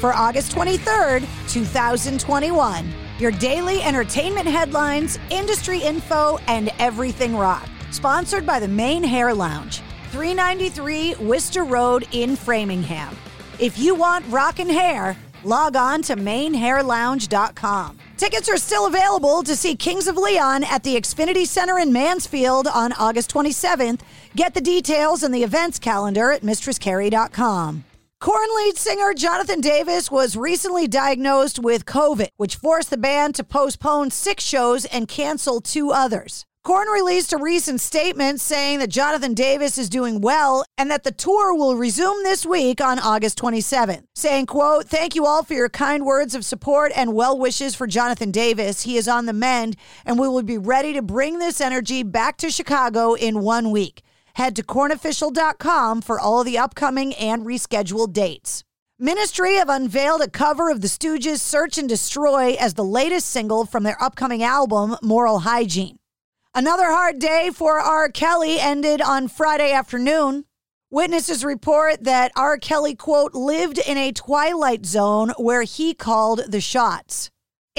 for August 23rd, 2021. Your daily entertainment headlines, industry info, and everything rock. Sponsored by the Maine Hair Lounge, 393 Worcester Road in Framingham. If you want rockin' hair, log on to mainhairlounge.com. Tickets are still available to see Kings of Leon at the Xfinity Center in Mansfield on August 27th. Get the details in the events calendar at mistresscarrie.com. Korn lead singer Jonathan Davis was recently diagnosed with COVID, which forced the band to postpone six shows and cancel two others. Korn released a recent statement saying that Jonathan Davis is doing well and that the tour will resume this week on August 27th. Saying, quote, thank you all for your kind words of support and well wishes for Jonathan Davis. He is on the mend and we will be ready to bring this energy back to Chicago in one week. Head to kornofficial.com for all the upcoming and rescheduled dates. Ministry have unveiled a cover of the Stooges' Search and Destroy as the latest single from their upcoming album, Moral Hygiene. Another hard day for R. Kelly ended on Friday afternoon. Witnesses report that R. Kelly, quote, lived in a twilight zone where he called the shots,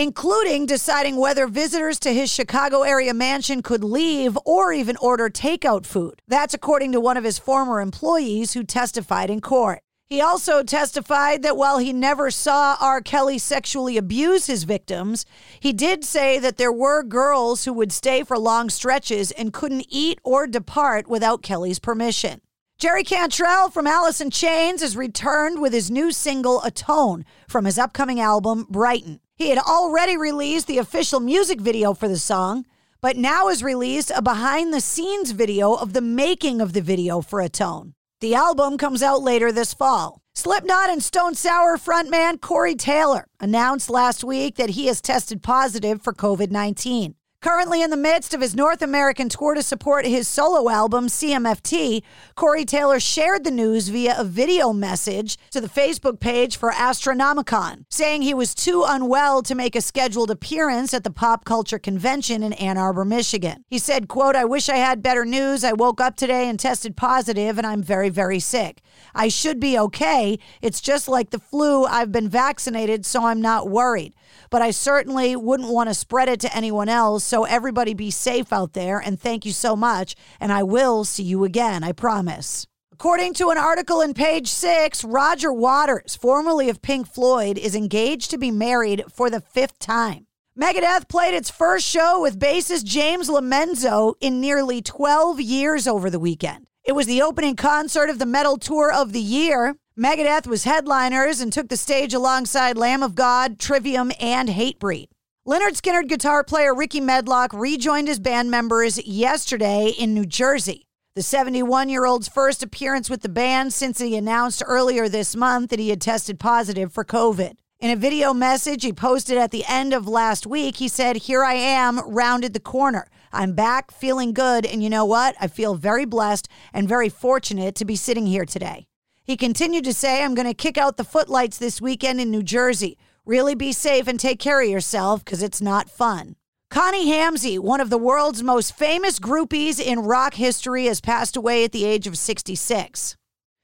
including deciding whether visitors to his Chicago area mansion could leave or even order takeout food. That's according to one of his former employees who testified in court. He also testified that while he never saw R. Kelly sexually abuse his victims, he did say that there were girls who would stay for long stretches and couldn't eat or depart without Kelly's permission. Jerry Cantrell from Alice in Chains has returned with his new single Atone from his upcoming album Brighten. He had already released the official music video for the song, but now has released a behind the scenes video of the making of the video for Atone. The album comes out later this fall. Slipknot and Stone Sour frontman Corey Taylor announced last week that he has tested positive for COVID 19. Currently in the midst of his North American tour to support his solo album, CMFT, Corey Taylor shared the news via a video message to the Facebook page for Astronomicon, saying he was too unwell to make a scheduled appearance at the pop culture convention in Ann Arbor, Michigan. He said, quote, I wish I had better news. I woke up today and tested positive and I'm very, very sick. I should be okay. It's just like the flu. I've been vaccinated, so I'm not worried. But I certainly wouldn't want to spread it to anyone else. So everybody be safe out there. And thank you so much. And I will see you again. I promise. According to an article in page six, Roger Waters, formerly of Pink Floyd, is engaged to be married for the fifth time. Megadeth played its first show with bassist James LoMenzo in nearly 12 years over the weekend. It was the opening concert of the metal tour of the year. Megadeth was headliners and took the stage alongside Lamb of God, Trivium, and Hatebreed. Lynyrd Skynyrd guitar player Rickey Medlocke rejoined his band members yesterday in New Jersey. The 71 year old's first appearance with the band since he announced earlier this month that he had tested positive for COVID. In a video message he posted at the end of last week, he said, Here I am, rounded the corner. I'm back, feeling good, and you know what? I feel very blessed and very fortunate to be sitting here today. He continued to say, I'm going to kick out the footlights this weekend in New Jersey. Really be safe and take care of yourself because it's not fun. Connie Hamzy, one of the world's most famous groupies in rock history, has passed away at the age of 66.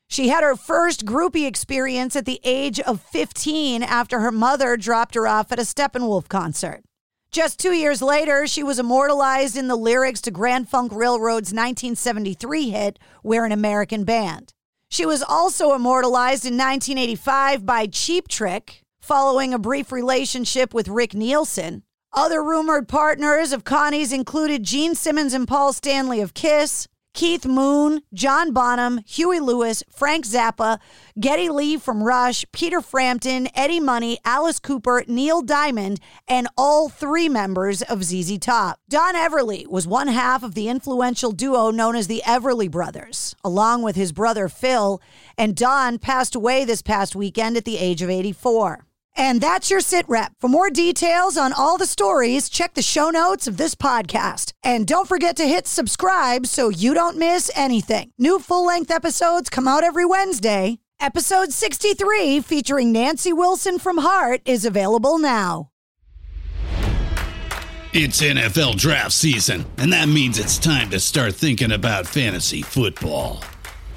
She had her first groupie experience at the age of 15 after her mother dropped her off at a Steppenwolf concert. Just two years later, she was immortalized in the lyrics to Grand Funk Railroad's 1973 hit, We're an American Band. She was also immortalized in 1985 by Cheap Trick, following a brief relationship with Rick Nielsen. Other rumored partners of Connie's included Gene Simmons and Paul Stanley of Kiss, Keith Moon, John Bonham, Huey Lewis, Frank Zappa, Geddy Lee from Rush, Peter Frampton, Eddie Money, Alice Cooper, Neil Diamond, and all three members of ZZ Top. Don Everly was one half of the influential duo known as the Everly Brothers, along with his brother Phil, and Don passed away this past weekend at the age of 84. And that's your sit rep. For more details on all the stories, check the show notes of this podcast. And don't forget to hit subscribe so you don't miss anything. New full length episodes come out every Wednesday. Episode 63, featuring Nancy Wilson from Heart, is available now. It's NFL draft season, and that means it's time to start thinking about fantasy football.